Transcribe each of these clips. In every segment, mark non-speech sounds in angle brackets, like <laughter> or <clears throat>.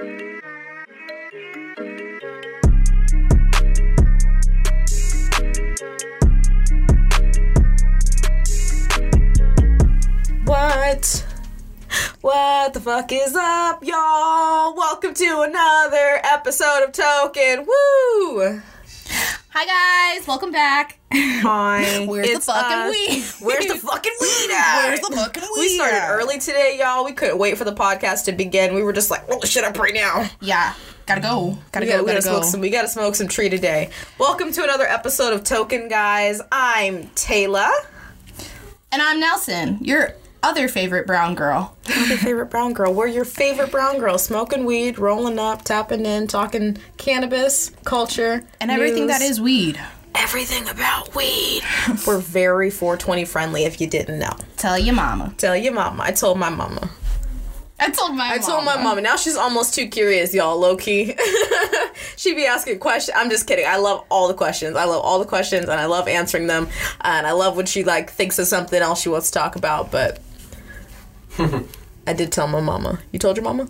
What? What the fuck is up, y'all? Welcome to another episode of Token. Woo! Hi guys, welcome back. <laughs> Hi. Where's the fucking us. weed? <laughs> Where's the fucking weed at? Where's the fucking weed? We started at? early today, y'all. We couldn't wait for the podcast to begin. We were just like, roll the shit up right now. Yeah, gotta go. Gotta We go. gotta, we Gotta go. smoke some. We gotta smoke some tree today. Welcome to another episode of Token, guys. I'm Taylor. And I'm Nelson, your other favorite brown girl. Your favorite brown girl. We're your favorite brown girl. Smoking weed, rolling up, tapping in, talking cannabis, culture, And everything news. that is weed. Everything about weed. <laughs> We're very 420 friendly. If you didn't know, Tell your mama. tell your mama. I told my mama. I told my I told my mama. Now she's almost too curious, y'all. Low key. <laughs> she be asking questions. I'm just kidding. I love all the questions. I love all the questions, and I love answering them. And I love when she like thinks of something else she wants to talk about. But <laughs> I did tell my mama. You told your mama?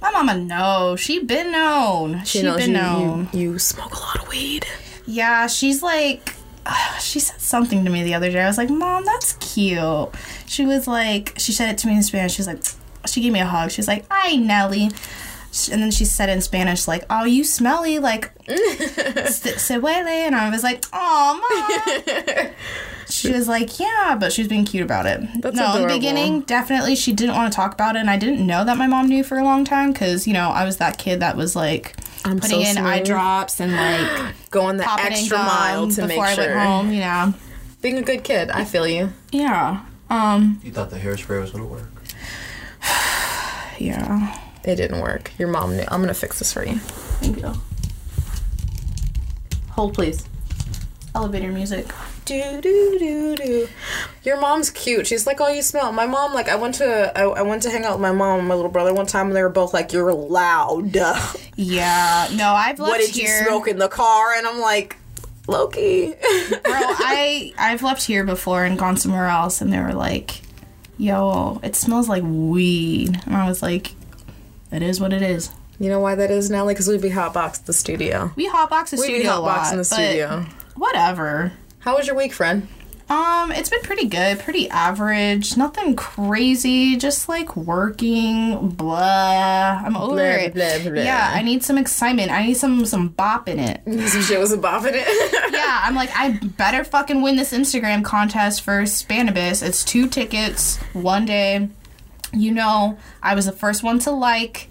My mama knows. She been known. She, knows been you, known. You, you smoke a lot of weed. Yeah, she's like, <sighs> she said something to me the other day. I was like, Mom, that's cute. She was like, she said it to me in Spanish. She was like, she gave me a hug. She was like, Hi, Nelly. And then she said in Spanish, like, oh, you smelly, like, <laughs> se, huele. And I was like, oh, mom. <laughs> she was like, yeah, but she's being cute about it. That's no, in the beginning, definitely she didn't want to talk about it. And I didn't know that my mom knew for a long time because, you know, I was that kid that was like, I'm putting so in eye drops and like <gasps> Going the popping in extra mile to before make I sure. went home. You know. Being a good kid, I feel you. Yeah. Um. You thought the hairspray was gonna work. <sighs> Yeah. It didn't work. Your mom knew. I'm gonna fix this for you. Thank you. Hold, please. Elevator music. Do do do do. Your mom's cute. She's like, oh, you smell. My mom, like, I went to I, I went to hang out with my mom and my little brother one time, and they were both like, you're loud. <laughs> Yeah. No, I've left what did here. you smoke in the car? And I'm like, Loki. <laughs> Bro, I I've left here before and gone somewhere else, and they were like, "Yo, it smells like weed," and I was like, "It is what it is." you know why that is, Nelly? Because we'd be hotboxed the studio. We hotbox the We be studio a lot, hotboxing the studio. Whatever. How was your week, friend? Um, it's been pretty good, pretty average, nothing crazy, just like working, blah. I'm over Blah, it. blah, blah. Yeah, I need some excitement. I need some some bop in it. <laughs> Some shit was a bopping it. <laughs> yeah, I'm like, I better fucking win this Instagram contest for Spannabis. It's two tickets, one day. You know, I was the first one to like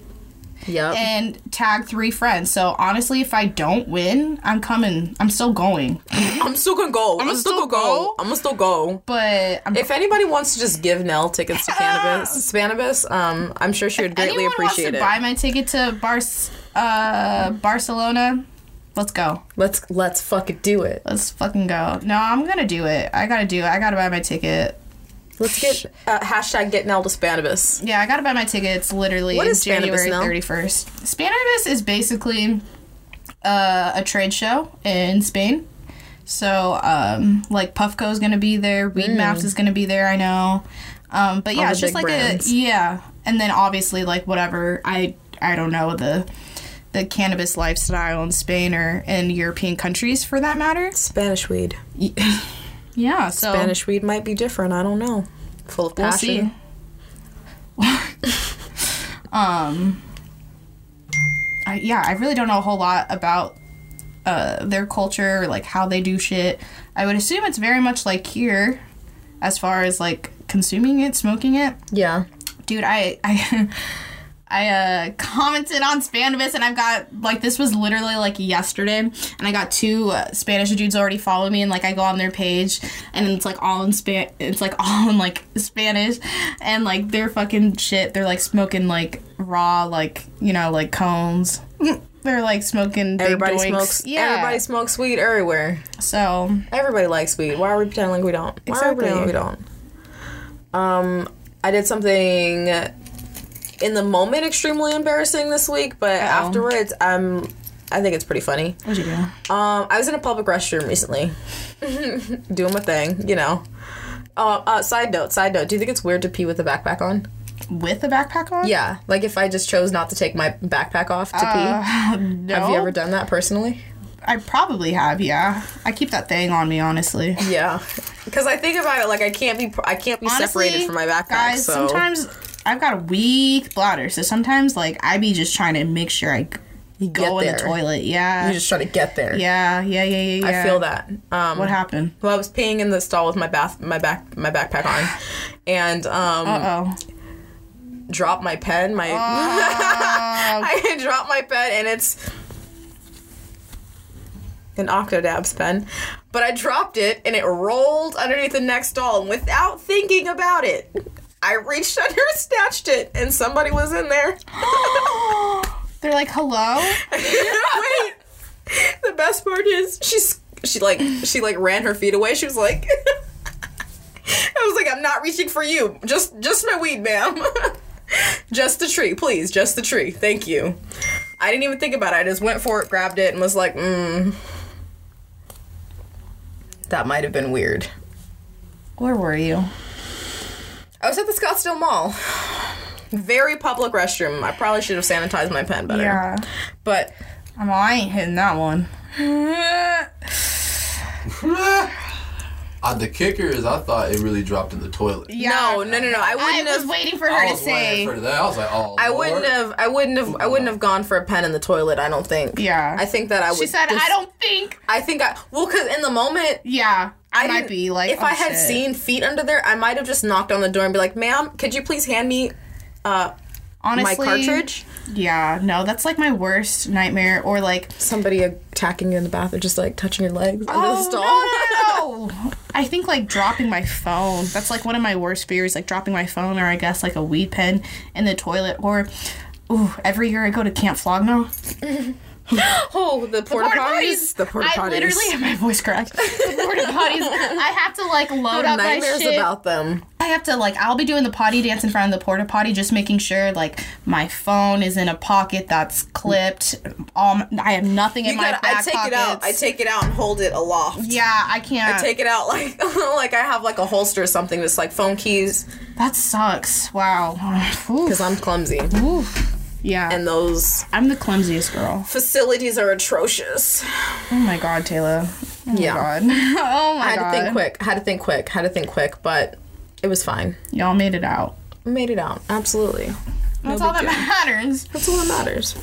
yep. and tag three friends. So honestly, if I don't win, I'm coming. I'm still going. <laughs> I'm still gonna go. I'm, I'ma still still gonna go. go. I'm gonna still go. But I'm If anybody wants to just give Nell tickets to cannabis, <laughs> Spannabis, um, I'm sure she would greatly appreciate wants to it. buy my ticket to Bar- uh, Barcelona, let's go. let's let's fucking do it. Let's fucking go. No, I'm gonna do it. I gotta do it. I gotta buy my ticket. Let's get uh, hashtag get Nell to Spannabis. Yeah, I gotta buy my tickets literally What is January 31st. Spannabis is basically uh, a trade show in Spain. So, um, like Puffco is gonna be there, Weed Maps is gonna be there. I know, um, but yeah, it's just like brands. a yeah, and then obviously like whatever I I don't know the the cannabis lifestyle in Spain or in European countries for that matter. Spanish weed. <laughs> Yeah, so Spanish weed might be different. I don't know. Full of we'll passion. see. <laughs> um, I, yeah, I really don't know a whole lot about uh, their culture, like how they do shit. I would assume it's very much like here, as far as like consuming it, smoking it. Yeah. Dude, I I <laughs> I uh, commented on Spannabis and I've got like this was literally like yesterday and I got two uh, Spanish dudes already follow me and like I go on their page and it's like all in span it's like <laughs> all in like Spanish and like they're fucking shit they're like smoking like raw like you know like cones <laughs> they're like smoking Everybody doinks. smokes. yeah Everybody smokes weed everywhere. so Everybody likes weed. Why are we pretending like we don't? Why are we pretending like we don't? Um, I did something in the moment extremely embarrassing this week, but afterwards, I'm. I think it's pretty funny. what'd you do Um, I was in a public restroom recently, <laughs> doing my thing, you know. Uh, uh, side note, side note. Do you think it's weird to pee with a backpack on? with a backpack on? Yeah, like if I just chose not to take my backpack off to Uh, pee. <laughs> no. Have you ever done that personally? I probably have. Yeah, I keep that thing on me. Honestly, Yeah, because I think about it like I can't be I can't be separated from my backpack. guys. so Sometimes I've got a weak bladder, so sometimes like I be just trying to make sure I g- go get in the toilet. Yeah, you just try to get there. yeah, yeah, yeah, yeah, yeah. I feel that. Um, What happened? Well, I was peeing in the stall with my bath my back my backpack on, and um, Uh oh. dropped my pen. My <laughs> I dropped my pen, and it's an Octodabs pen, but I dropped it, and it rolled underneath the next stall, and without thinking about it. I reached under, <laughs> snatched it, and somebody was in there. <gasps> They're like, hello. <laughs> Wait. The best part is she's she like she like ran her feet away. She was like <laughs> I was like, I'm not reaching for you. Just just my weed, ma'am. just the tree, please. Just the tree. Thank you. I didn't even think about it. I just went for it, grabbed it, and was like, mm. That might have been weird. Where were you? I was at the Scottsdale Mall. Very public restroom. I probably should have sanitized my pen better. Yeah. But I'm. all. I ain't hitting that one. <laughs> Uh, the kicker is, I thought it really dropped in the toilet. no, no, no, no. I I wouldn't was have waiting for I her to was waiting say. for that. I was like, oh, I Lord. wouldn't have. I wouldn't have. I wouldn't have gone for a pen in the toilet. I don't think. Yeah. I think that I would. She said, just- "I don't think." I think I. Well, because in the moment, Yeah, I, might be like, if oh, I had shit. seen feet under there, I might have just knocked on the door and be like, "Ma'am, could you please hand me uh, honestly, my cartridge?" Yeah, no, that's like my worst nightmare. Or like, Somebody attacking you in the bath or just like touching your legs under the oh stall. no, no, no. <laughs> I think like dropping my phone. That's like one of my worst fears. Like dropping my phone, or I guess like a weed pen in the toilet. Or, ooh, every year I go to Camp Flog Gnaw. <laughs> <laughs> oh, the porta Porta potties. The porta potties. I literally have my voice cracked. The porta potties. I have to like load up my nightmares shit. about them. I have to like I'll be doing the potty dance in front of the porta potty, just making sure like my phone is in a pocket that's clipped. Um, I have nothing in You my gotta, back I take pockets. it out. I take it out and hold it aloft. Yeah, I can't. I take it out like <laughs> like I have like a holster or something that's like phone keys that sucks. Wow. because I'm clumsy Oof. Yeah. and those I'm the clumsiest girl. facilities are atrocious. Oh my god, Taylor. Oh Yeah. my god. <laughs> oh my god. I had god. to think quick. I Had to think quick. I Had to think quick, but it was fine. Y'all made it out. Made it out. Absolutely. That's No all that matters. That's all that matters.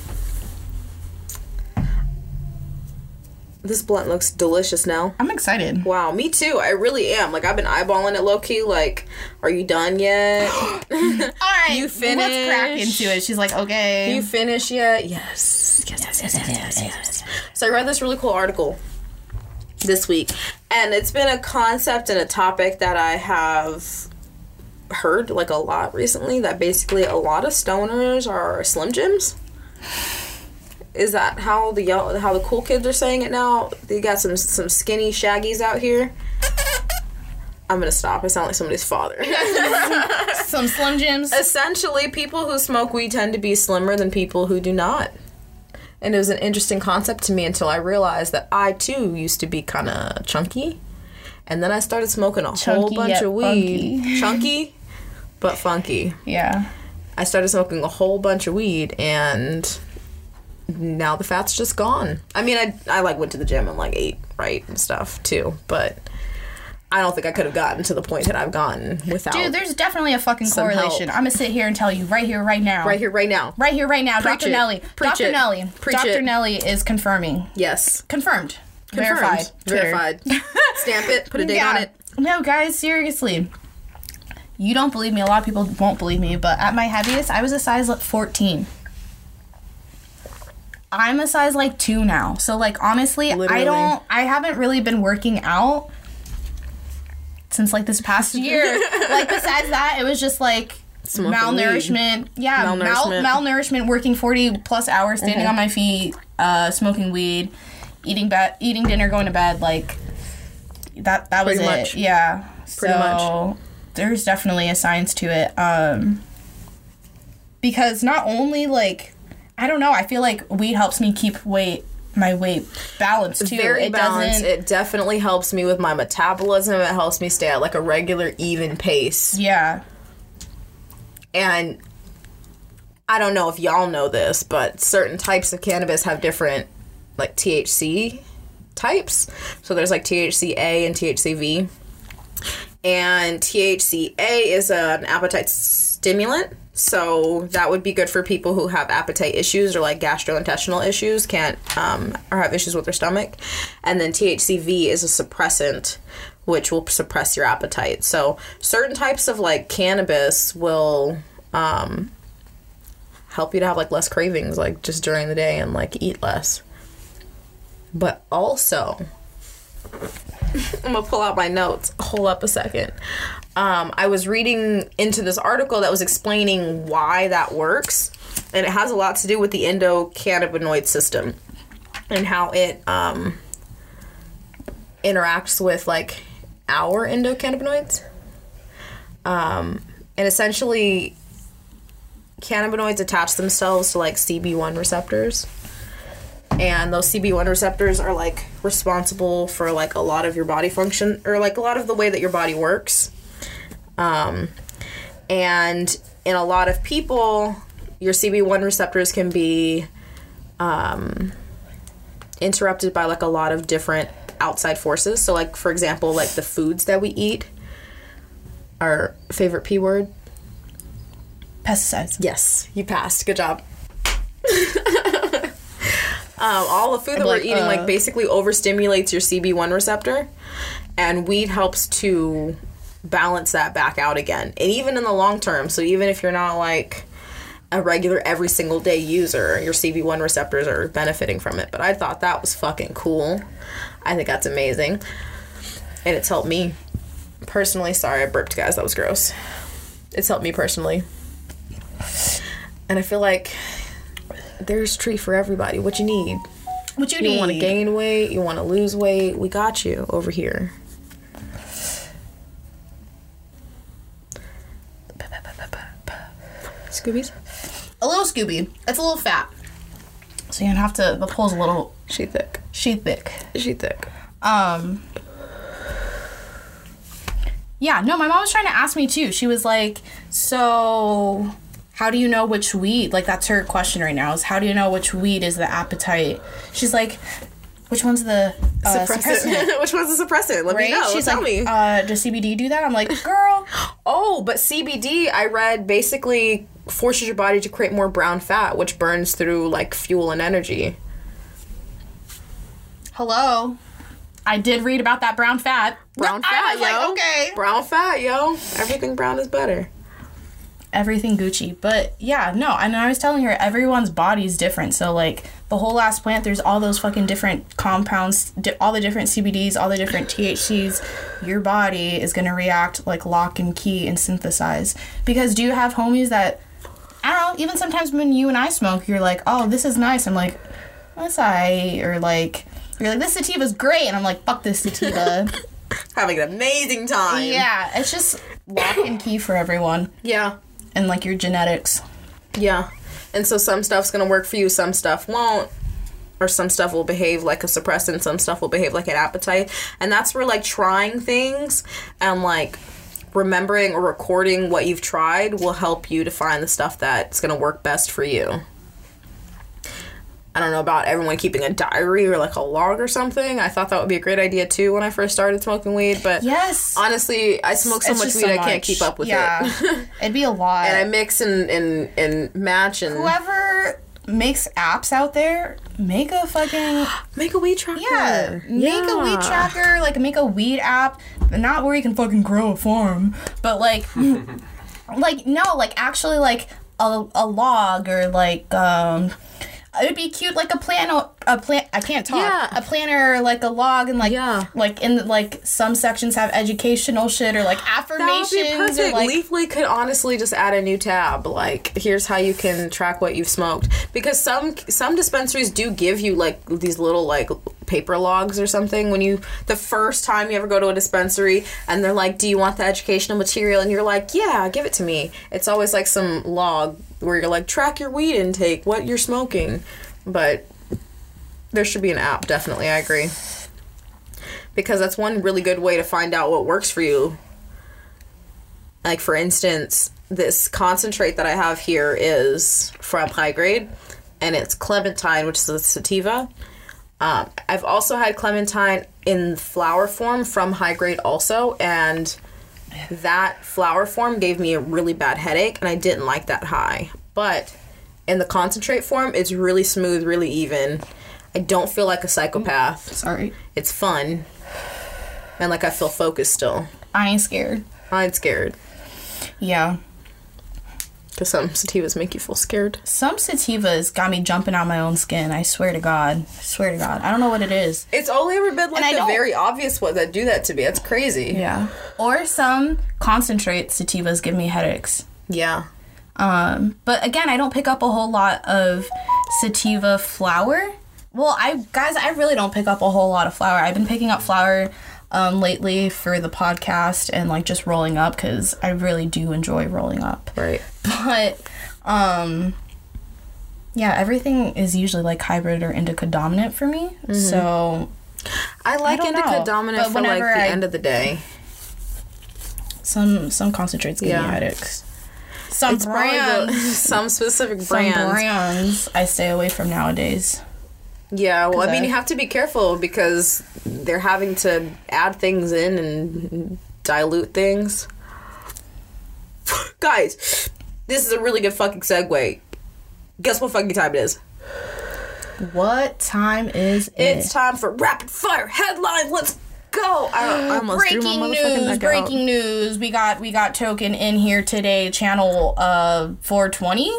This blunt looks delicious now. I'm excited. Wow, me too. I really am. Like I've been eyeballing it low key. Like, are you done yet? <gasps> <laughs> All right, You Let's crack into it. She's like, okay. you finish yet? Yes. Yes, yes, yes, yes, yes, yes. So I read this really cool article this week, and it's been a concept and a topic that I have heard like a lot recently. That basically a lot of stoners are slim jims. Is that how the how the cool kids are saying it now? They got some some skinny shaggies out here. I'm gonna stop. I sound like somebody's father. <laughs> Some Slim Jims. essentially people who smoke weed tend to be slimmer than people who do not and it was an interesting concept to me until i realized that i too used to be kind of chunky and then i started smoking a whole bunch of weed funky. <laughs> chunky but funky Yeah. i started smoking a whole bunch of weed and now the fat's just gone i mean i, I like went to the gym and like ate right and stuff too but i don't think i could have gotten to the point that i've gotten without Dude, there's definitely a fucking correlation. help. I'm gonna sit here and tell you right here, right now. right here right now Right here, right now. Preach Dr. it. Nelly. Preach Dr. it. Nelly. Preach Dr. it. Nelly is confirming. yes Confirmed. Confirmed. Verified. Twitter. Verified. Stamp it. Put a date Yeah. on it. No, guys, seriously. You don't believe me. A lot of people won't believe me, but at my heaviest, I was a size 14. I'm a size like 2 now. So like honestly, I don't I haven't really been working out since like this past <laughs> year. like besides that, it was just like Smoking malnourishment. Yeah, Mal- Malnourishment. malnourishment, working 40 plus hours standing Mm-hmm. on my feet, uh, smoking weed, eating be- eating dinner, going to bed like that that was Pretty it. Yeah. Pretty so much. there's definitely a science to it. Um because not only like I don't know, I feel like weed helps me keep weight my weight balanced too. Very it balanced. doesn't It definitely helps me with my metabolism. It helps me stay at like a regular, even pace. Yeah. and I don't know if y'all know this, but certain types of cannabis have different like THC types. So there's like THCA and THCV. And THCA is an appetite stimulant. So that would be good for people who have appetite issues or like gastrointestinal issues, can't um, or have issues with their stomach. And then THCV is a suppressant, which will suppress your appetite. So certain types of like cannabis will um, help you to have like less cravings, like just during the day and like eat less. But also, <laughs> I'm gonna pull out my notes. Hold up a second. Um, I was reading into this article that was explaining why that works, and it has a lot to do with the endocannabinoid system and how it um, interacts with like our endocannabinoids. Um, and essentially, cannabinoids attach themselves to like CB1 receptors and those CB1 receptors are like responsible for like a lot of your body function or like a lot of the way that your body works. Um, and in a lot of people, your CB1 receptors can be um, interrupted by like a lot of different outside forces. So, like for example, like the foods that we eat. Our favorite P word. Pesticides. Yes, you passed. Good job. <laughs> um, all the food that we're like, eating uh. like basically overstimulates your CB1 receptor, and weed helps to balance that back out again. And even in the long term, so even if you're not like a regular every single day user, your CB1 receptors are benefiting from it. But I thought that was fucking cool. I think that's amazing, and it's helped me personally. Sorry, I burped, guys. That was gross. It's helped me personally. And I feel like there's tree for everybody. What you need. What you, You need? want to gain weight, you want to lose weight, we got you over here. Scoobies? a little Scooby. It's a little fat. So you're gonna have to. The pole's a little. She thick. She thick. She thick. Um. Yeah, no, my mom was trying to ask me too. She was like, "So, how do you know which weed? Like, that's her question right now. Is how do you know which weed is the appetite?" She's like, "Which one's the uh, suppressant?" <laughs> Which one's the suppressant? Let Right? me know. She's Tell like, me. Uh, "Does CBD do that?" I'm like, <laughs> "Girl, oh, but CBD, I read, basically forces your body to create more brown fat, which burns through like fuel and energy. hello." I did read about that brown fat. Brown <laughs> fat, was like, yo. okay. Brown fat, yo. Everything brown is better. Everything Gucci. But yeah, no, and I was telling her everyone's body's different. So like the whole last plant, there's all those fucking different compounds, di- all the different CBDs, all the different THCs. Your body is gonna react like lock and key and synthesize. Because do you have homies that I don't know, even sometimes when you and I smoke, you're like, oh, this is nice. I'm like, that's I or like you're like, this sativa's great, and I'm like, fuck this sativa. <laughs> Having an amazing time. yeah, it's just lock and key for everyone, Yeah. And like your genetics. Yeah. And so some stuff's gonna work for you, some stuff won't. Or some stuff will behave like a suppressant, some stuff will behave like an appetite. And that's where like trying things and like remembering or recording what you've tried will help you to find the stuff that's gonna work best for you. I don't know about everyone keeping a diary or like a log or something. I thought that would be a great idea too when I first started smoking weed, but Yes. honestly, I smoke so It's much weed so I can't keep up with yeah. it. <laughs> It'd be a lot. and I mix and, and and match and Whoever makes apps out there, make a fucking <gasps> make a weed tracker. yeah, make a weed tracker, like make a weed app, not where you can fucking grow a farm, but like, <laughs> like no, like actually like a, a log or like um. It would be cute, like a plan, a plan. I can't talk. Yeah. A planner, or like a log, and like, Yeah. like in the, like some sections have educational shit or like affirmations That would be perfect. like Leafly could honestly just add a new tab. Like, here's how you can track what you've smoked. Because some some dispensaries do give you like these little like paper logs or something when you the first time you ever go to a dispensary and they're like, "Do you want the educational material?" and you're like, "Yeah, give it to me." It's always like some log where you're like, "Track your weed intake, what you're smoking." But there should be an app, definitely. I agree. Because that's one really good way to find out what works for you Like for instance, this concentrate that I have here is from High Grade, and it's clementine, which is a sativa. Um, I've also had clementine in flower form from High Grade also, and that flower form gave me a really bad headache, and I didn't like that high. But in the concentrate form, it's really smooth, really even. I don't feel like a psychopath. Sorry. It's fun, and like I feel focused still. I ain't scared. I ain't scared Yeah. Because some sativas make you feel scared. Some sativas got me jumping on my own skin. I swear to God. I swear to God. I don't know what it is. It's only ever been like I the don't- very obvious ones that do that to me. That's crazy. Yeah. Or some concentrate sativas give me headaches. Yeah. Um, but again, I don't pick up a whole lot of sativa flower. Well, I guys, I really don't pick up a whole lot of flower. I've been picking up flower um, lately for the podcast and like just rolling up because I really do enjoy rolling up. Right. <laughs> But um, yeah, everything is usually like hybrid or indica dominant for me. So I like don't indica know, dominant but for like the I- end of the day. some some concentrates give Yeah. me headaches. Some It's brands, the, <laughs> some specific some brands. brands I stay away from nowadays. Yeah, well, I mean, I- you have to be careful because they're having to add things in and dilute things. Guys, this is a really good fucking segue. Guess what fucking time it is? What time is it? It's time for rapid fire headline. Let's go. I, I <gasps> almost threw my breaking news! Breaking out. news! We got we got token in here today. Channel uh 420.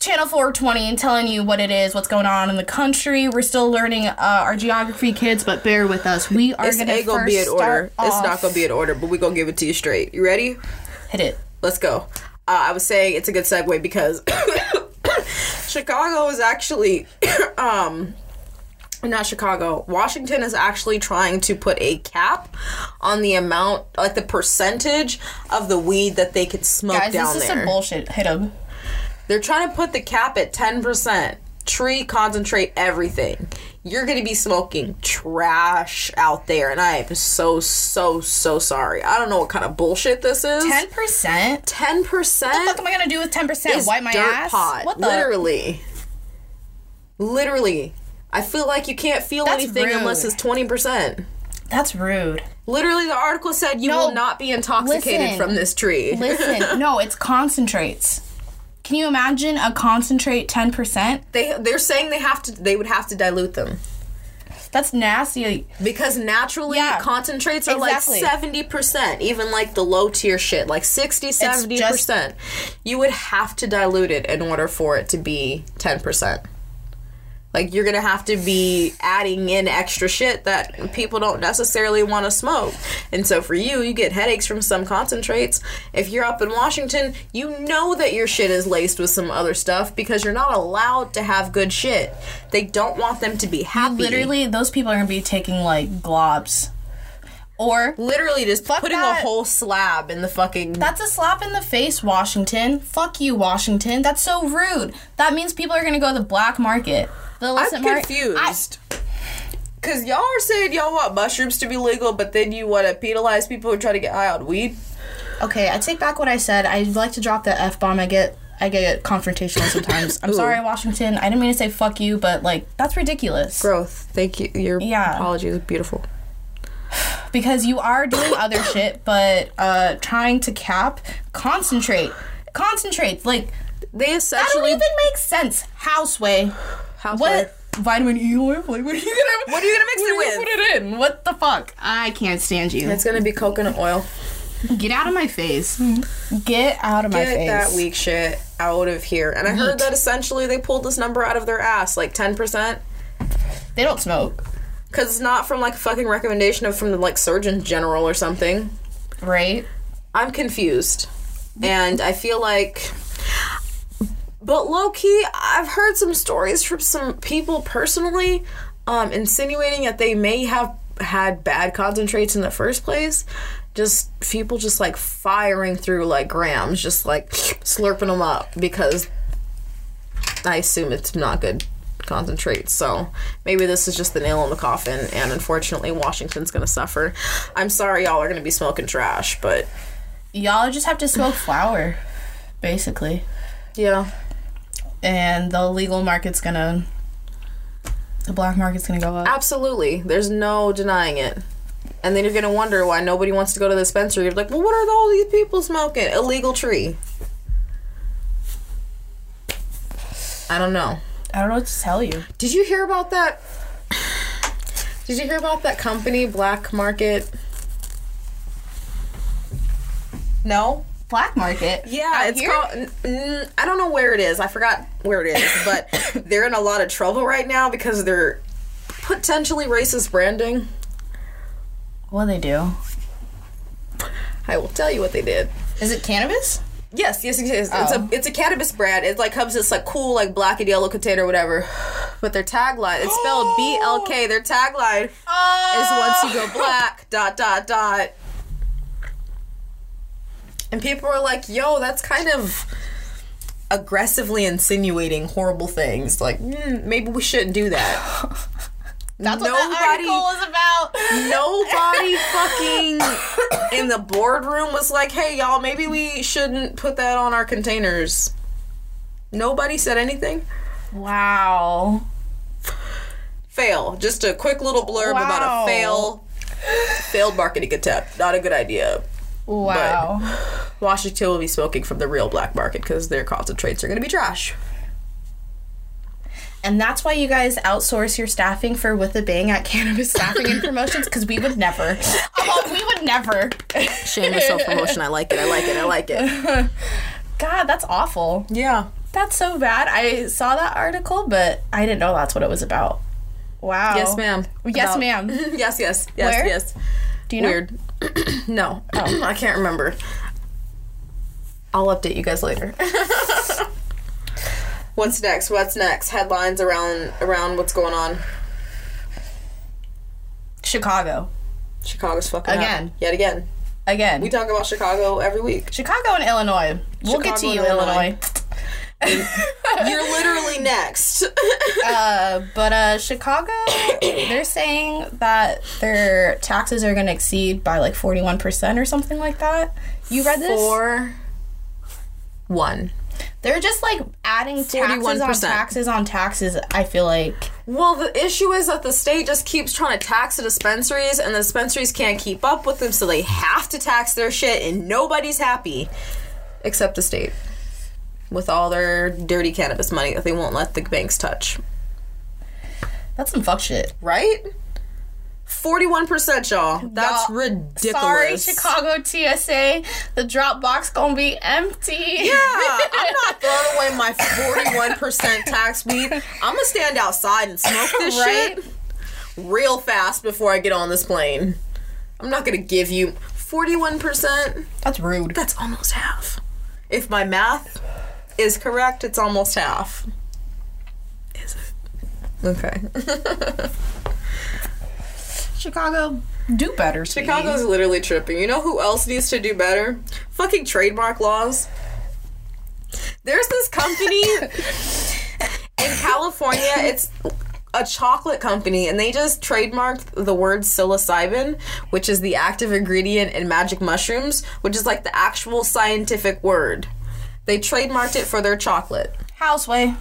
Channel 420 and telling you what it is, what's going on in the country. We're still learning uh, our geography, kids, but bear with us. We are gonna ain't gonna be in order. start It's not gonna be in order, but we're gonna give it to you straight. You ready? hit it. Let's go. Uh, I was saying it's a good segue because <coughs> Chicago is actually, <coughs> um, not Chicago. Washington is actually trying to put a cap on the amount, like the percentage of the weed that they could smoke Guys, down this is there. some bullshit. Hit him. They're trying to put the cap at ten percent. Tree concentrate everything. You're gonna be smoking trash out there, and I am so so so sorry. I don't know what kind of bullshit this is. Ten percent. Ten percent. What the fuck am I gonna do with ten percent? Wipe my dirt ass? pot. What the? Literally. Literally. I feel like you can't feel That's anything rude. unless it's 20%. That's rude. Literally, the article said you No, will not be intoxicated listen. from this tree. Listen, <laughs> no, it's concentrates. Can you imagine a concentrate ten percent? they they're saying they have to they would have to dilute them That's nasty. because naturally Yeah. concentrates are Exactly. like 70%, even like the low tier shit, like 60 70%. you would have to dilute it in order for it to be 10%. Like you're gonna have to be adding in extra shit that people don't necessarily want to smoke, and so for you, you get headaches from some concentrates. If you're up in Washington, you know that your shit is laced with some other stuff because you're not allowed to have good shit. They don't want them to be happy. Literally, those people are gonna be taking like globs, or literally just putting that. a whole slab in the fucking. that's a slap in the face, Washington. Fuck you, Washington. That's so rude. That means people are gonna go to the black market. The I'm mar- I- confused. Cause y'all are saying y'all want mushrooms to be legal, but then you want to penalize people who try to get high on weed. Okay, I take back what I said. I like to drop the f bomb. I get I get confrontational sometimes. <laughs> I'm Ooh. sorry, Washington. I didn't mean to say fuck you, but like that's ridiculous. Growth. Thank you. Your Yeah. apology is beautiful. Because you are doing other <coughs> shit, but uh trying to cap concentrate. concentrate. Like They that don't essentially. even make sense. Houseway. Housewife. What? Vitamin E oil? Like, what are you gonna <laughs> What are you gonna mix it with? Put it in. What the fuck? I can't stand you. It's gonna be coconut oil. Get out of my face. Get out of my face. Get that weak shit out of here. And I heard that essentially they pulled this number out of their ass, like ten percent, They don't smoke, because it's not from like a fucking recommendation of from the like Surgeon General or something. right? I'm confused. And I feel like. But low key, I've heard some stories from some people personally um, insinuating that they may have had bad concentrates in the first place. Just people just like firing through like grams, just like slurping them up because I assume it's not good concentrates. So maybe this is just the nail in the coffin, and unfortunately, Washington's gonna suffer. I'm sorry, y'all are gonna be smoking trash, but Y'all just have to smoke flower, basically. Yeah. And the legal market's gonna. The black market's gonna go up. Absolutely. There's no denying it. And then you're gonna wonder why nobody wants to go to the dispensary. You're like, well, what are all these people smoking? Illegal tree. I don't know. I don't know what to tell you. Did you hear about that? Did you hear about that company, Black Market? No? Black market. Yeah, Out it's here? called. n- n- I don't know where it is. I forgot where it is, but <coughs> they're in a lot of trouble right now because they're potentially racist branding. What do they do? I will tell you what they did. Is it cannabis? Yes, yes, yes. It's Oh. a it's a cannabis brand. It like comes in this like cool like black and yellow container, whatever. <sighs> But their tagline it's spelled <gasps> B L K. Their tagline is Oh. once you go black <laughs> dot dot dot. And people are like, "Yo, that's kind of aggressively insinuating horrible things. Like, mm, maybe we shouldn't do that." <laughs> That's what that article was about. Nobody <laughs> fucking in the boardroom was like, hey, y'all, maybe we shouldn't put that on our containers. Nobody said anything. Wow. Fail. Just a quick little blurb about a fail. Failed marketing attempt. Not a good idea. Wow. Washington will be smoking from the real black market because their concentrates are going to be trash. And that's why you guys outsource your staffing for With a Bang at Cannabis Staffing and Promotions because we would never. Oh, we would never. Shameless self promotion. I like it. I like it. I like it. God, that's awful. Yeah. That's so bad. I saw that article, but I didn't know that's what it was about. Wow. Yes, ma'am. Yes, About- ma'am. <laughs> yes, yes, yes, Where? yes. Do you know? Weird. <clears throat> no, oh. <clears throat> I can't remember. I'll update you guys later. <laughs> what's next? What's next? Headlines around around what's going on. Chicago. Chicago's fucking up. Again. Yet again. Again. We talk about Chicago every week. Chicago and Illinois. We'll get to you, Illinois. Illinois. <laughs> You're literally next. <laughs> Uh, but uh, Chicago, <coughs> they're saying that their taxes are going to exceed by like 41% or something like that. You read this? Four. One. They're just like adding taxes on 41%. taxes on taxes, I feel like. Well, the issue is that the state just keeps trying to tax the dispensaries, and the dispensaries can't keep up with them, so they have to tax their shit, and nobody's happy except the state with all their dirty cannabis money that they won't let the banks touch. That's some fuck shit. Right? 41%, y'all. That's Y'all- ridiculous. Sorry, Chicago TSA. The drop box gonna be empty. Yeah, I'm <laughs> not throwing away my 41% tax weed. I'm gonna stand outside and smoke this Right? shit real fast before I get on this plane. I'm not gonna give you 41%. That's rude. That's almost half. If my math is correct, it's almost half. Is it? Okay. <laughs> Chicago, do better. sweetie. Chicago's literally tripping. You know who else needs to do better? Fucking trademark laws. There's this company <laughs> in California. It's a chocolate company, and they just trademarked the word psilocybin, which is the active ingredient in magic mushrooms, which is like the actual scientific word. They trademarked it for their chocolate. Houseway.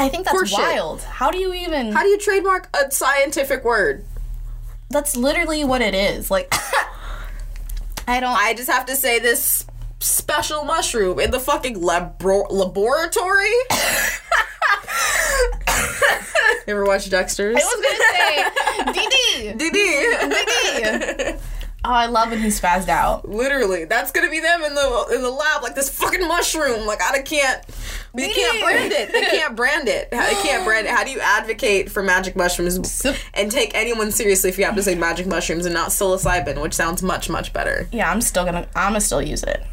I think that's wild. How do you even? How do you trademark a scientific word? that's literally what it is. Like, <laughs> I don't. I just have to say this special mushroom in the fucking labro- laboratory. you <laughs> <laughs> ever watch Dexter's? I was gonna say, DD. DD. Oh, I love when he spazzed out. Literally, that's gonna be them in the in the lab, like this fucking mushroom. Like I can't, they can't brand it. They can't brand it. They can't brand it. How do you advocate for magic mushrooms and take anyone seriously if you have to say magic mushrooms and not psilocybin, which sounds much much better? Yeah, I'm still gonna. I'm gonna still use it.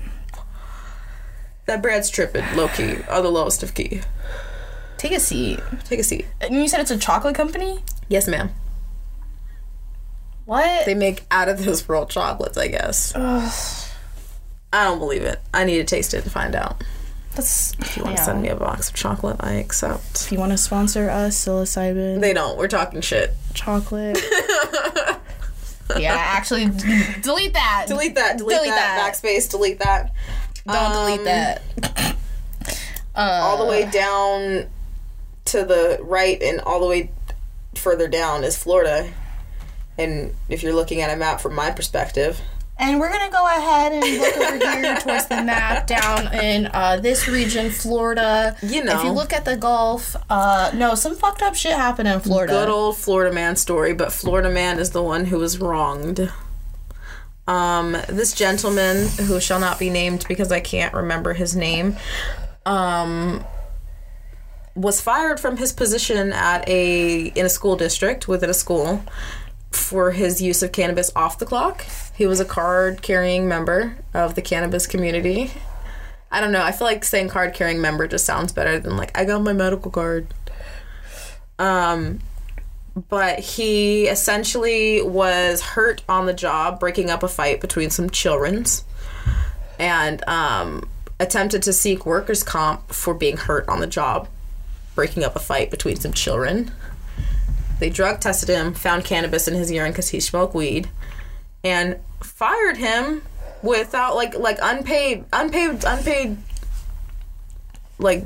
That Brad's tripping, low key, or the lowest of key. Take a seat. Take a seat. And you said it's a chocolate company. Yes, ma'am. What? They make out of those world chocolates, I guess. I don't believe it. I need to taste it to find out. That's. If you want to send me a box of chocolate, I accept. If you want to sponsor us, psilocybin, They don't. We're talking shit. chocolate. <laughs> yeah, actually, d- delete that. delete that. Delete, Delete that. that. Backspace. Delete that. Don't delete Um, that. Uh, <coughs> all the way down to the right and all the way further down is Florida. And if you're looking at a map from my perspective, And we're gonna go ahead and look over here <laughs> towards the map down in uh, this region, Florida. You know. if you look at the Gulf, uh, no, some fucked up shit happened in Florida. good old Florida man story, but Florida man is the one who was wronged. Um, this gentleman who shall not be named because I can't remember his name, um, was fired from his position at a in a school district within a school for his use of cannabis off the clock. He was a card carrying member of the cannabis community. I don't know. I feel like saying card carrying member just sounds better than like I got my medical card. Um, but he essentially was hurt on the job, breaking up a fight between some children's, and um, attempted to seek workers' comp for being hurt on the job, breaking up a fight between some children. They drug tested him, found cannabis in his urine because he smoked weed, and fired him without like like unpaid unpaid unpaid like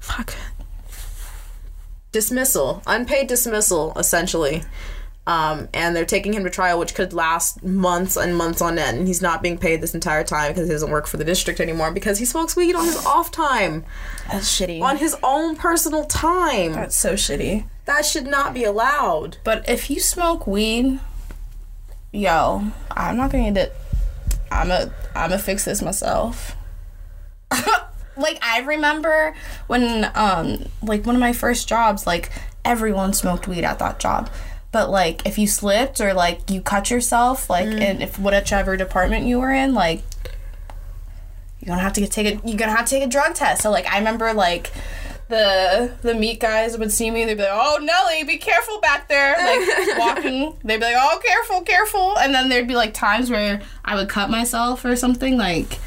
fuck. Dismissal unpaid dismissal essentially. Um, and they're taking him to trial which could last months and months on end. And he's not being paid this entire time because he doesn't work for the district anymore because he smokes weed on his off time. That's shitty. on his own personal time. That's so shitty. That should not be allowed But if you smoke weed, yo, I'm not gonna get it. I'm a I'm gonna fix this myself. <laughs> like I remember when um like one of my first jobs, like everyone smoked weed at that job. But like if you slipped or like you cut yourself, like in if whichever department you were in, like you're gonna have to get take a you're gonna have to take a drug test. So like I remember like the the meat guys would see me they'd be like, "Oh Nelly, be careful back there!" Like <laughs> walking, they'd be like, "Oh, careful, careful!" And then there'd be like times where I would cut myself or something like,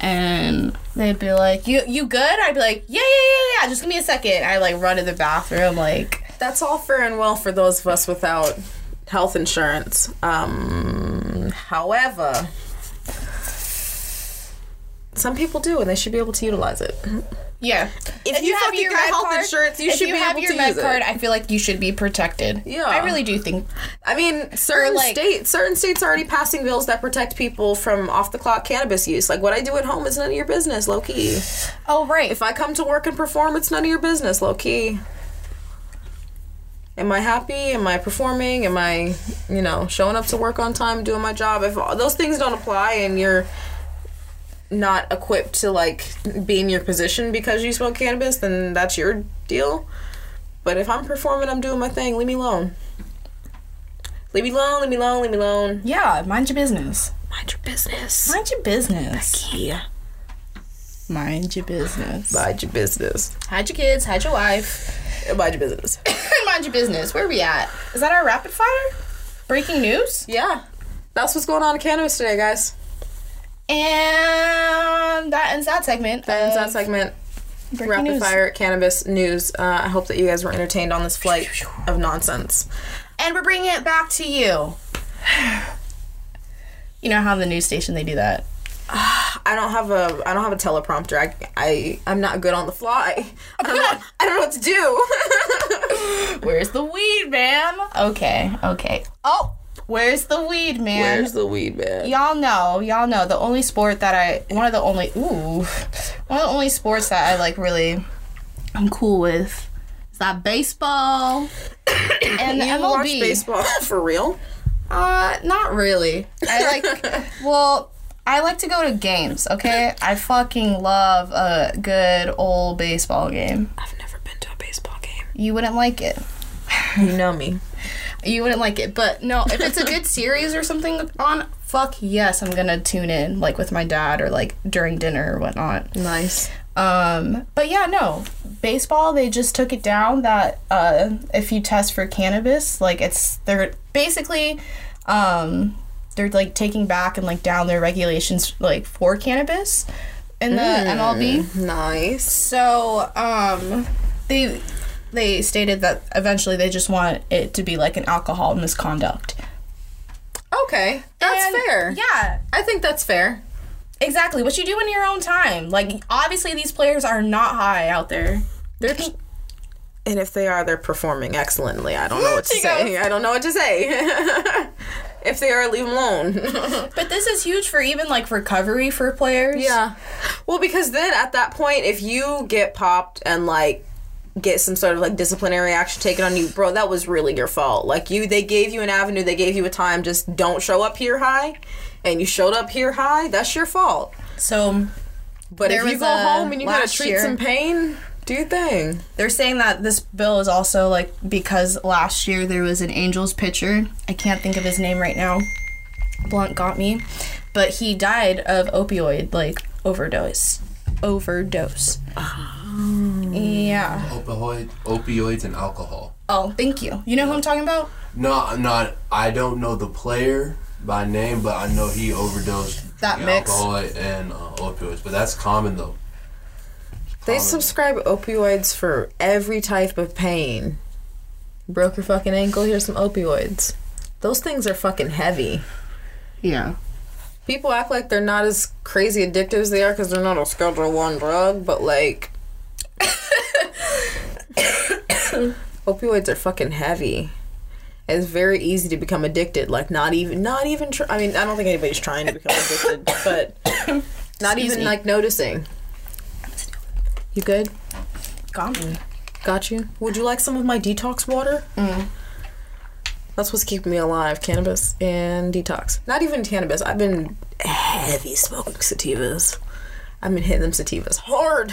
and they'd be like, "You you good?" I'd be like, "Yeah, yeah, yeah, yeah. Just give me a second. I like run to the bathroom, like, that's all fair and well for those of us without health insurance. Um, however, some people do, and they should be able to utilize it. Yeah. If you fucking got health insurance, you if should you be have able your to med use it. card, I feel like you should be protected. Yeah. I really do think. I mean, certain like- states, certain states are already passing bills that protect people from off the clock cannabis use. Like what I do at home is none of your business, low key. Oh right. If I come to work and perform, it's none of your business, low key. Am I happy? Am I performing? Am I, you know, showing up to work on time, doing my job? If all- those things don't apply and you're not equipped to like be in your position because you smoke cannabis, then that's your deal. But if I'm performing, I'm doing my thing. Leave me alone. Leave me alone. Leave me alone. Leave me alone. yeah, mind your business. Mind your business. Mind your business. Yeah. Mind your business. Mind your business. Hide your kids, hide your wife. <coughs> Mind your business. <coughs> Mind your business. Where are we at? Is that our rapid fire? Breaking news? Yeah. That's what's going on in cannabis today, guys. And that ends that segment. That ends that segment. Rapid news. fire cannabis news. Uh, I hope that you guys were entertained on this flight of nonsense. And we're bringing it back to you. You know how the news station they do that? <sighs> I don't have a I don't have a teleprompter. I I I'm not good on the fly. <laughs> I don't know, <laughs> I don't know what to do. <laughs> Where's the weed, man? Okay, okay. Oh, where's the weed, man? Where's the weed man? y'all know, y'all know the only sport that I one of the only ooh one of the only sports that I like really I'm cool with is that baseball <coughs> and the You MLB. watch baseball <laughs> for real? Uh, not really. I like <laughs> well. I like to go to games, okay? I fucking love a good old baseball game. I've never been to a baseball game. You wouldn't like it. You know me. <laughs> You wouldn't like it. But no, if it's a good series or something on, fuck yes, I'm gonna tune in, like with my dad or like during dinner or whatnot. Nice. Um, but yeah, no. Baseball, they just took it down that uh, if you test for cannabis, like it's they're basically um, they're like taking back and like down their regulations like for cannabis in the MLB. Nice. So um, they they stated that eventually they just want it to be like an alcohol misconduct. Okay, that's And- fair. Yeah, I think that's fair. exactly. What you do in your own time. Like, obviously, these players are not high out there. They're and if they are, they're performing excellently. I don't know what to <laughs> say. I don't know what to say. <laughs> if they are, leave them alone. <laughs> But this is huge for even like recovery for players. yeah. Well, because then at that point, if you get popped and like get some sort of like disciplinary action taken on you, bro, that was really your fault. Like you, they gave you an avenue, they gave you a time. Just don't show up here high, and you showed up here high. That's your fault. So But if you go home and you gotta treat year- some pain, do your thing. they're saying that this bill is also like because last year there was an Angels pitcher. I can't think of his name right now. Blunt got me, but he died of opioid like overdose. Overdose. Uh-huh. Yeah. Opioid, opioids and alcohol. Oh, thank you. You know who I'm talking about? No, not. I don't know the player by name, but I know he overdosed That drinking mix. alcohol and uh, opioids. But that's common though. They Common. subscribe opioids for every type of pain. Broke your fucking ankle, here's some opioids. Those things are fucking heavy. Yeah. People act like they're not as crazy addictive as they are because they're not a Schedule One drug, but like, <coughs> opioids are fucking heavy. It's very easy to become addicted. Like, not even, not even. Tr- I mean, I don't think anybody's trying to become addicted, but <coughs> not Excuse even me. like noticing. You good? Got me. Got you. Would you like some of my detox water? Mm. That's what's keeping me alive. Cannabis and detox. Not even cannabis. I've been heavy smoking sativas. I've been hitting them sativas hard.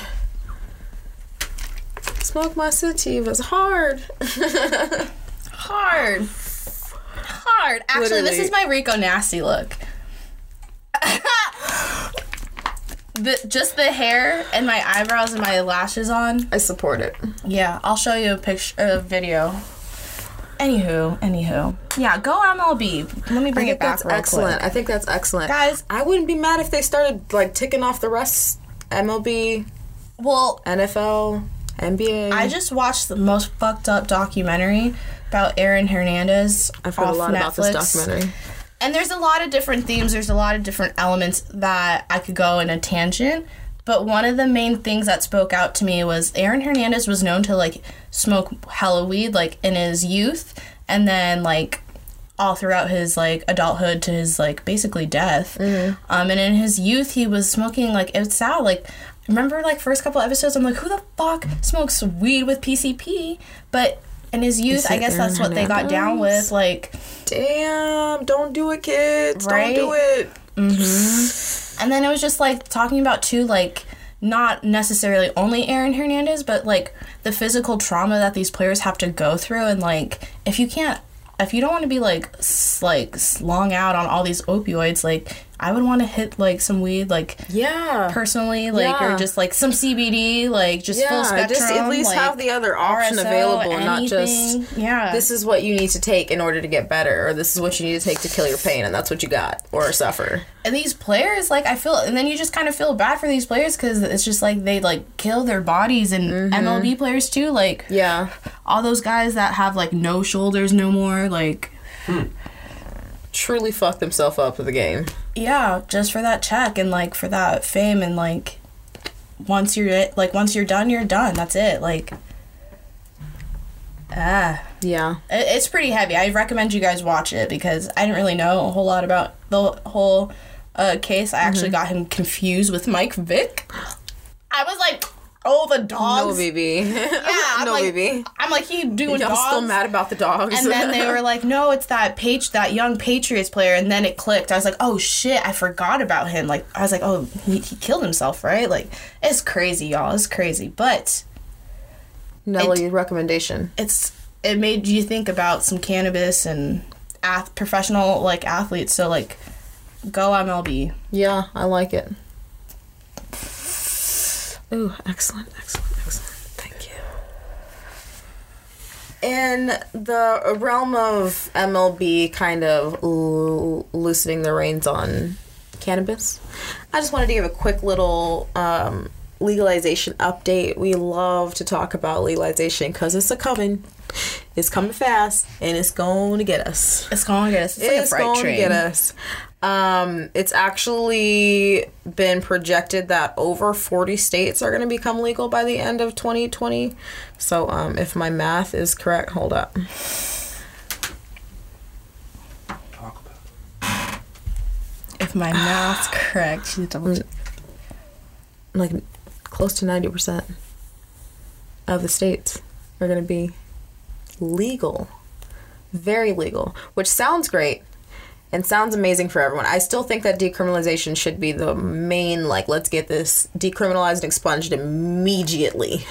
Smoke my sativas hard. Hard. Hard. Actually, this is my Rico nasty look. the, just the hair and my eyebrows and my lashes on. I support it. Yeah, I'll show you a picture, a video. Anywho, anywho, yeah, go MLB. Let me bring it back that's excellent. quick. I think that's excellent. Guys- I wouldn't be mad if they started like ticking off the rest. MLB, Well, NFL, NBA. I just watched the most fucked up documentary about Aaron Hernandez. I've heard a lot about this Netflix. documentary. And there's a lot of different themes, there's a lot of different elements that I could go in a tangent. But one of the main things that spoke out to me was Aaron Hernandez was known to like smoke hella weed like in his youth and then like all throughout his like adulthood to his like basically death. Um and in his youth he was smoking like it's sad like remember like first couple episodes I'm like who the fuck smokes weed with PCP? But in his youth, I guess that's what they got down with like Damn, don't do it, kids. Right? Don't do it. Mm-hmm. And then it was just like talking about too, like not necessarily only Aaron Hernandez, but like the physical trauma that these players have to go through, and like if you can't, if you don't want to be like like long out on all these opioids, like I would want to hit like some weed, like Yeah. personally, like Yeah. or just like some CBD, like just full spectrum. just at least like, have the other option RSO, available, not just yeah. this is what you need to take in order to get better, or this is what you need to take to kill your pain, and that's what you got, or suffer. and these players like i feel and then you just kind of feel bad for these players because it's just like they like kill their bodies and mm-hmm. mlb players too like Yeah. all those guys that have like no shoulders no more like hmm. Truly fucked himself up with the game. yeah just for that check and like for that fame and like once you're like once you're done you're done. That's it like ah. Yeah. it, it's pretty heavy. I recommend you guys watch it because i didn't really know a whole lot about the whole uh, case. I actually got him confused with mike vick. I was like oh the dogs No, baby. <laughs> Yeah, <laughs> I'm no, like, baby. I'm like, he doing Y'all dogs. still mad about the dogs? and then they were like, no, it's that page, that young Patriots player. And then it clicked. I was like, oh shit, I forgot about him. Like, I was like, oh, he, he killed himself, right? Like, it's crazy, y'all. It's crazy. But Nelly recommendation. it's it made you think about some cannabis and ath- professional like athletes. So like, go MLB. Yeah, I like it. Ooh, excellent, excellent, excellent. Thank you. In the realm of MLB kind of l- loosening the reins on cannabis, I just wanted to give a quick little um, legalization update. We love to talk about legalization because it's a coming. It's coming fast and it's going to get us. It's going to get us. It's, like a freight going train. to get us. Um, it's actually been projected that over 40 states are going to become legal by the end of 2020. So, um, if my math is correct, hold up. If my math's correct, she's double check. Like close to 90% of the states are going to be legal. Very legal, which sounds great and sounds amazing for everyone. I still think that decriminalization should be the main, like, let's get this decriminalized and expunged immediately.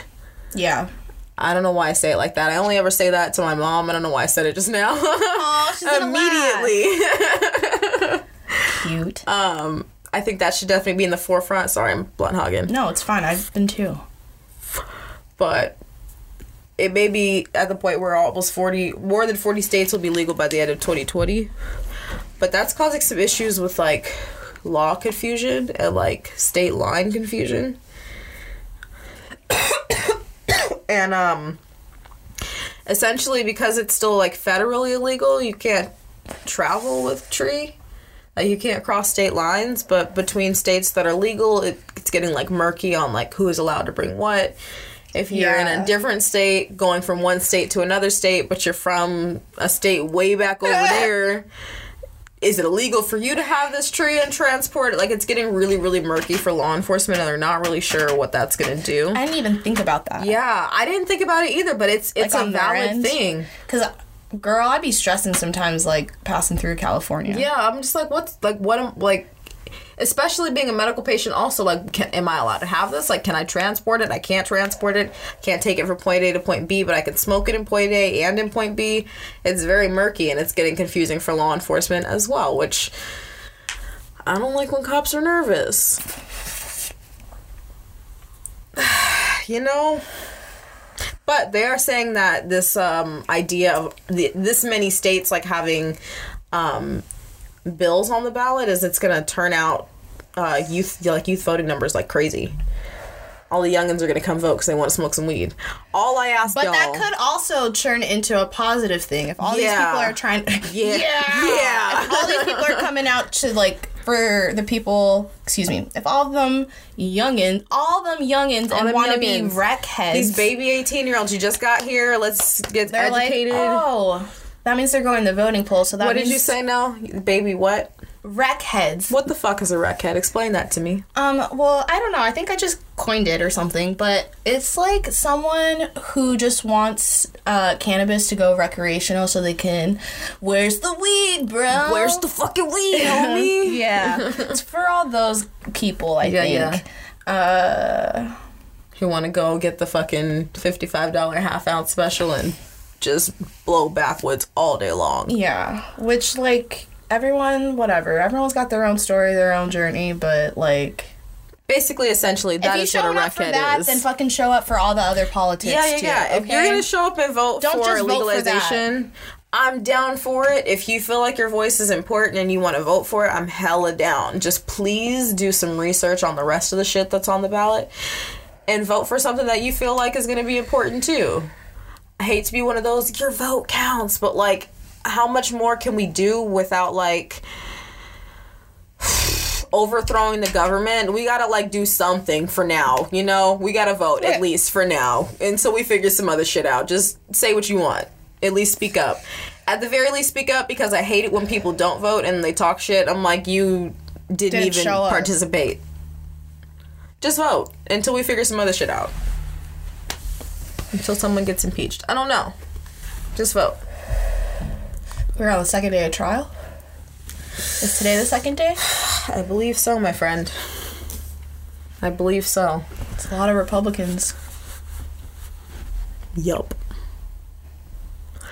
Yeah. I don't know why I say it like that. I only ever say that to my mom. I don't know why I said it just now. Oh, she's Immediately. <laughs> Cute. Um, I think that should definitely be in the forefront. Sorry, I'm blunt hogging. no, it's fine. I've been too. But it may be at the point where almost 40, more than 40 states will be legal by the end of 2020. But that's causing some issues with like law confusion and like state line confusion. <coughs> and um essentially because it's still like federally illegal, you can't travel with tree. Like you can't cross state lines, but between states that are legal, it, it's getting like murky on like who is allowed to bring what. If you're in a different state, going from one state to another state, but you're from a state way back over <laughs> there, is it illegal for you to have this tree and transport it? Like it's getting really, really murky for law enforcement, and they're not really sure what that's gonna do. I didn't even think about that. yeah, I didn't think about it either, but it's it's Like a valid end? thing. Because, girl, I'd be stressing sometimes, like, passing through California. Yeah, I'm just like, what's like, what am like, especially being a medical patient. Also, like, can, am I allowed to have this? Like, can I transport it? I can't transport it. Can't take it from point A to point B, but I can smoke it in point A and in point B. It's very murky, and it's getting confusing for law enforcement as well. Which I don't like when cops are nervous. <sighs> you know. But they are saying that this um, idea of the, this many states like having um, bills on the ballot is it's going to turn out uh, youth like youth voting numbers like crazy. All the youngins are going to come vote because they want to smoke some weed. All I ask But y'all, that could also turn into a positive thing if all these people are trying. <laughs> Yeah. Yeah. If all these people are coming out to like for the people. Excuse me. If all of them youngins, all them youngins, and want to be wreck heads, these baby eighteen year olds, you just got here. Let's get they're educated. like, oh, that means they're going to the voting poll. So that what did you say now, baby? What? Wreck heads. What the fuck is a wreckhead? Explain that to me. Um, well, I don't know. I think I just coined it or something, but it's like someone who just wants uh, cannabis to go recreational so they can. Where's the weed, bro? Where's the fucking weed, <laughs> homie? Yeah, <laughs> it's for all those people. I Yeah, think. Uh, who want to go get the fucking $55 half ounce special and just blow backwoods all day long. yeah, which like everyone, whatever. Everyone's got their own story, their own journey, but like. Basically, essentially, that is what a for that, is. then fucking show up for all the other politics yeah, yeah, too. yeah. If you're gonna show up and vote Don't for just vote for legalization, I'm down for it. If you feel like your voice is important and you want to vote for it, I'm hella down. Just please do some research on the rest of the shit that's on the ballot and vote for something that you feel like is going to be important too. I hate to be one of those your vote counts, but like how much more can we do without like <sighs> overthrowing the government? We got to like do something for now, you know? We got to vote Yeah. at least for now until we figure some other shit out. Just say what you want. At least speak up. At the very least speak up because I hate it when people don't vote and they talk shit. I'm like you didn't, Didn't even participate. Just vote until we figure some other shit out. Until someone gets impeached. I don't know. Just vote. We're on the second day of trial. Is today the second day? I believe so, my friend. I believe so. It's a lot of Republicans. Yup.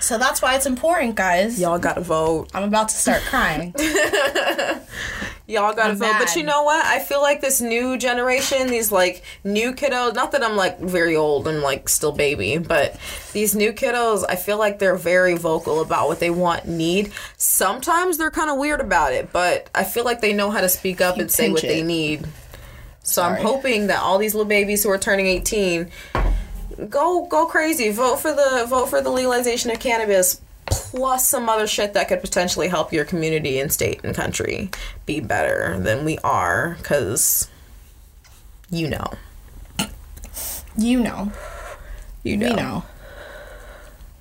So that's why it's important, guys. Y'all gotta vote. I'm about to start crying. <laughs> Y'all gotta I'm vote. But you know what? I feel like this new generation, these like new kiddos, not that I'm like very old and like still baby, but these new kiddos, I feel like they're very vocal about what they want, need. Sometimes they're kind of weird about it, but I feel like they know how to speak up You and say what they need. So I'm hoping that all these little babies who are turning 18 go go crazy. Vote for the vote for the legalization of cannabis plus some other shit that could potentially help your community and state and country be better than we are cuz you know. You know. You know. We know.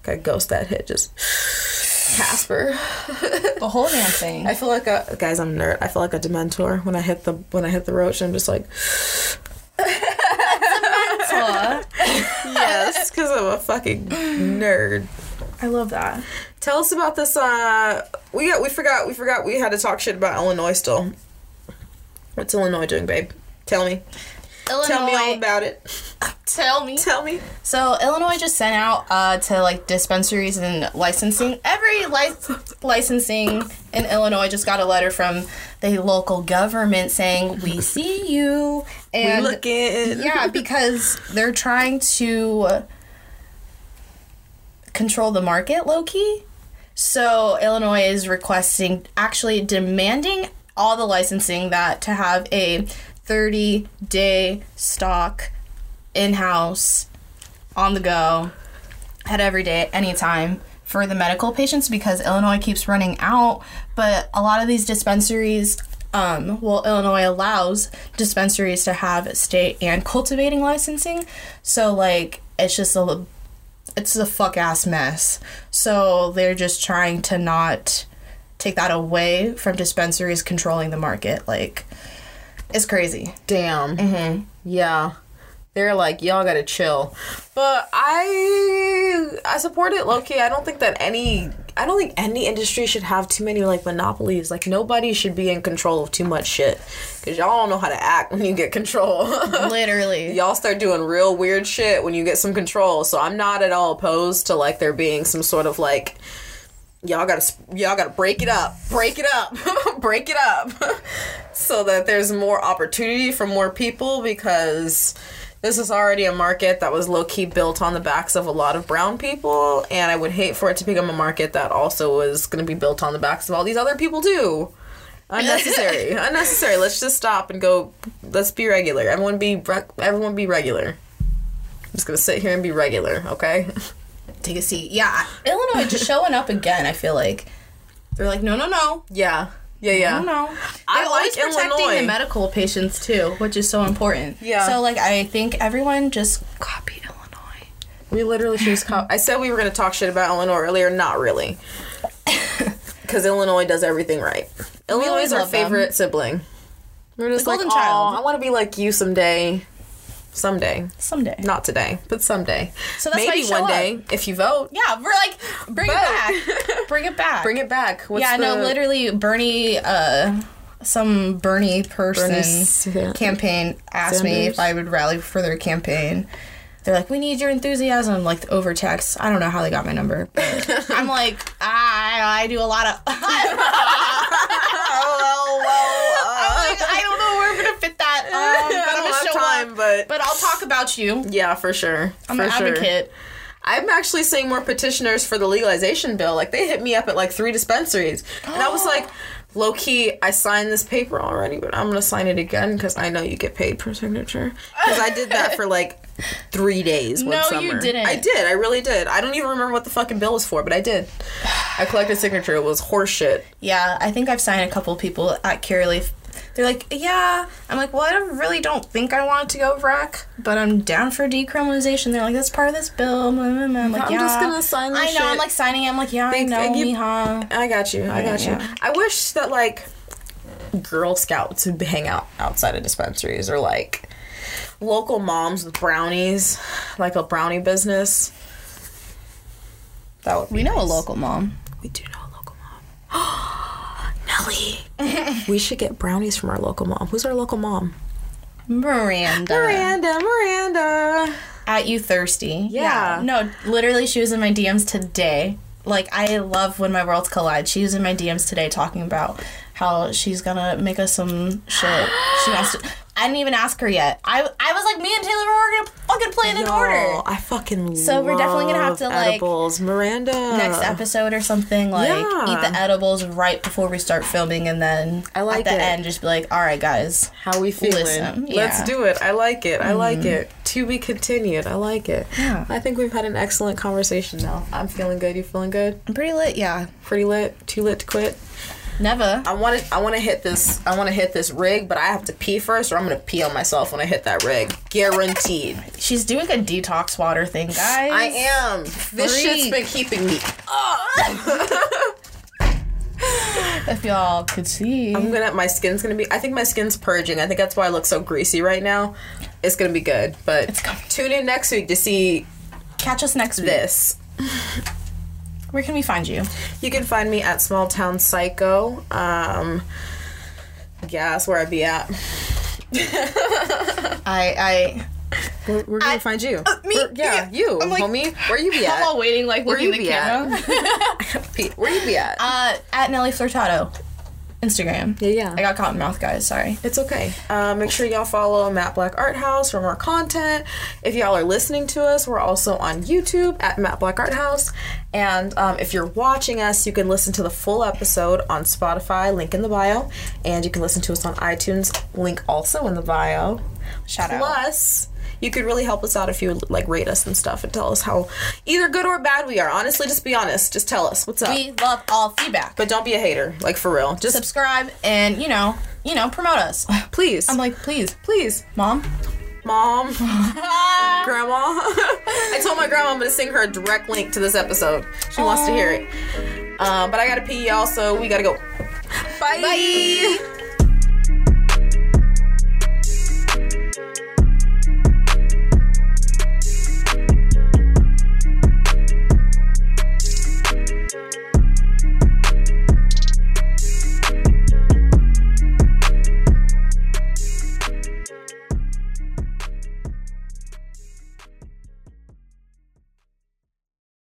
Got ghost that hit just <sighs> Casper. <laughs> The whole damn thing. I feel like a guys. I'm a nerd. I feel like a Dementor when I hit the when I hit the roach. I'm just like <laughs> yes, because I'm a fucking nerd. I love that. Tell us about this. Uh, we got we forgot we forgot we had to talk shit about Illinois still. What's Illinois doing, babe? Tell me. Illinois. Tell me all about it. <laughs> Tell me. Tell me. So Illinois just sent out uh, to like dispensaries and licensing. Every lic- licensing in Illinois just got a letter from the local government saying we see you and we looking. yeah, because they're trying to control the market low key. So Illinois is requesting, actually demanding all the licensing that to have a 30 day stock in house on the go at every day, anytime for the medical patients because Illinois keeps running out. But a lot of these dispensaries, um, well, Illinois allows dispensaries to have state and cultivating licensing. So, like, it's just a it's a fuck ass mess. So they're just trying to not take that away from dispensaries controlling the market. Like, it's crazy. Damn. Mm-hmm. Yeah. They're like, y'all gotta chill. But I I support it low key. I don't think that any I don't think any industry should have too many like monopolies. Like nobody should be in control of too much shit. Cause y'all don't know how to act <laughs> when you get control. <laughs> Literally. y'all start doing real weird shit when you get some control. So I'm not at all opposed to like there being some sort of like y'all gotta y'all gotta break it up, break it up, <laughs> break it up, so that there's more opportunity for more people because this is already a market that was low key built on the backs of a lot of brown people, and I would hate for it to become a market that also was going to be built on the backs of all these other people too. Unnecessary, <laughs> unnecessary. Let's just stop and go. Let's be regular. Everyone be rec- everyone be regular. I'm just gonna sit here and be regular, okay? <laughs> Take a seat. Yeah. Illinois just showing up again, I feel like. They're like, no, no, no. Yeah, yeah, yeah. No, no. I They're always like protecting Illinois. the medical patients too, which is so important. Yeah. So like I think everyone just copy Illinois. We literally should just call. I said we were going to talk shit about Illinois earlier. Not really. <laughs> Because Illinois does everything right. Illinois is our love them. favorite sibling. We're just The like, golden child." I want to be like you someday. Someday. Someday. Not today, but someday. So that's why Maybe one day, if you vote. Yeah, we're like, bring it back. <laughs> Bring it back. Bring it back. What's yeah, no, the- literally Bernie uh some Bernie person Bernie campaign asked me if I would rally for their campaign. They're like, we need your enthusiasm, like over text. I don't know how they got my number. <laughs> I'm like, I I do a lot of. <laughs> Oh, I'm like, I don't know where we're gonna fit that. Um, but I I'm don't gonna have show time, up. but- I'll talk about you. yeah, for sure. I'm for an sure. advocate. I'm actually seeing more petitioners for the legalization bill. Like they hit me up at like three dispensaries, and I was <gasps> like, low key, I signed this paper already, but I'm gonna sign it again because I know you get paid per signature. <laughs> Because I did that for like three days. One No, summer. you didn't. I did. I really did. I don't even remember what the fucking bill was for, but I did. I collected signature. It was horseshit. Yeah, I think I've signed a couple people at Curaleaf. They're like, yeah. I'm like, well, I don't, really don't think I want to go rec, but I'm down for decriminalization. They're like, that's part of this bill. I'm like, I'm yeah. just gonna sign this I know. I'm like signing it. I'm like, yeah, I know, you. Miha. I got you. I got you. Yeah. I wish that like Girl Scouts would hang out outside of dispensaries or like local moms with brownies, like a brownie business. That would be We know a local mom. We do know a local mom. <gasps> <gasps> Nelly. <laughs> we should get brownies from our local mom. Who's our local mom? Miranda. Miranda. Miranda. At you thirsty. Yeah. No, literally, she was in my DMs today. Like, I love when my worlds collide. She was in my DMs today talking about how she's gonna make us some shit. She wants to. I didn't even ask her yet. I, I was like, me and Taylor were gonna gonna play it in order. I fucking So we're definitely gonna have to, like, edibles. Miranda. Next episode or something, like Yeah. eat the edibles right before we start filming, and then I like at the it. end just be like, "All right, guys, How we feeling? Listen, Let's do it. I like it. I like mm-hmm. it. To be continued. I like it. Yeah. I think we've had an excellent conversation now. I'm feeling good. You feeling good? I'm pretty lit." Yeah, Pretty lit. Too lit to quit. Never. I want to. I want to hit this. I want to hit this rig, but I have to pee first, or I'm gonna pee on myself when I hit that rig. Guaranteed. She's doing a detox water thing, guys. I am. This shit's been keeping me. Up. if y'all could see, I'm gonna. My skin's gonna be. I think my skin's purging. I think that's why I look so greasy right now. It's gonna be good, but tune in next week to see catch us next week. this. Where can we find you? You can find me at Small Town Psycho. Um, yeah, that's where I'd be at. <laughs> I Where, where can I- we find you? Uh, me? Where- yeah, you, I'm like- homie. Where you be at? I'm all waiting, like Where you the be camera. <laughs> Pete, Where you be at? uh, at Nelly Flirtado, Instagram. yeah, yeah. I got cotton mouth, guys. Sorry. It's okay. Uh, make sure y'all follow Matt Black Art House for more content. If y'all are listening to us, we're also on YouTube at Matt Black Art House. And um, if you're watching us, you can listen to the full episode on Spotify, link in the bio. And you can listen to us on iTunes, link also in the bio. Shout out. Plus, you could really help us out if you would like rate us and stuff and tell us how either good or bad we are. Honestly, just be honest. Just tell us what's up. We love all feedback. but don't be a hater, like for real. Just subscribe and you know, you know, promote us. <sighs> please, I'm like, please, please, mom. mom, <laughs> grandma. <laughs> I told my grandma I'm gonna sing her a direct link to this episode. She wants to hear it. Um, but I gotta pee, y'all. So we gotta go. Bye. Bye.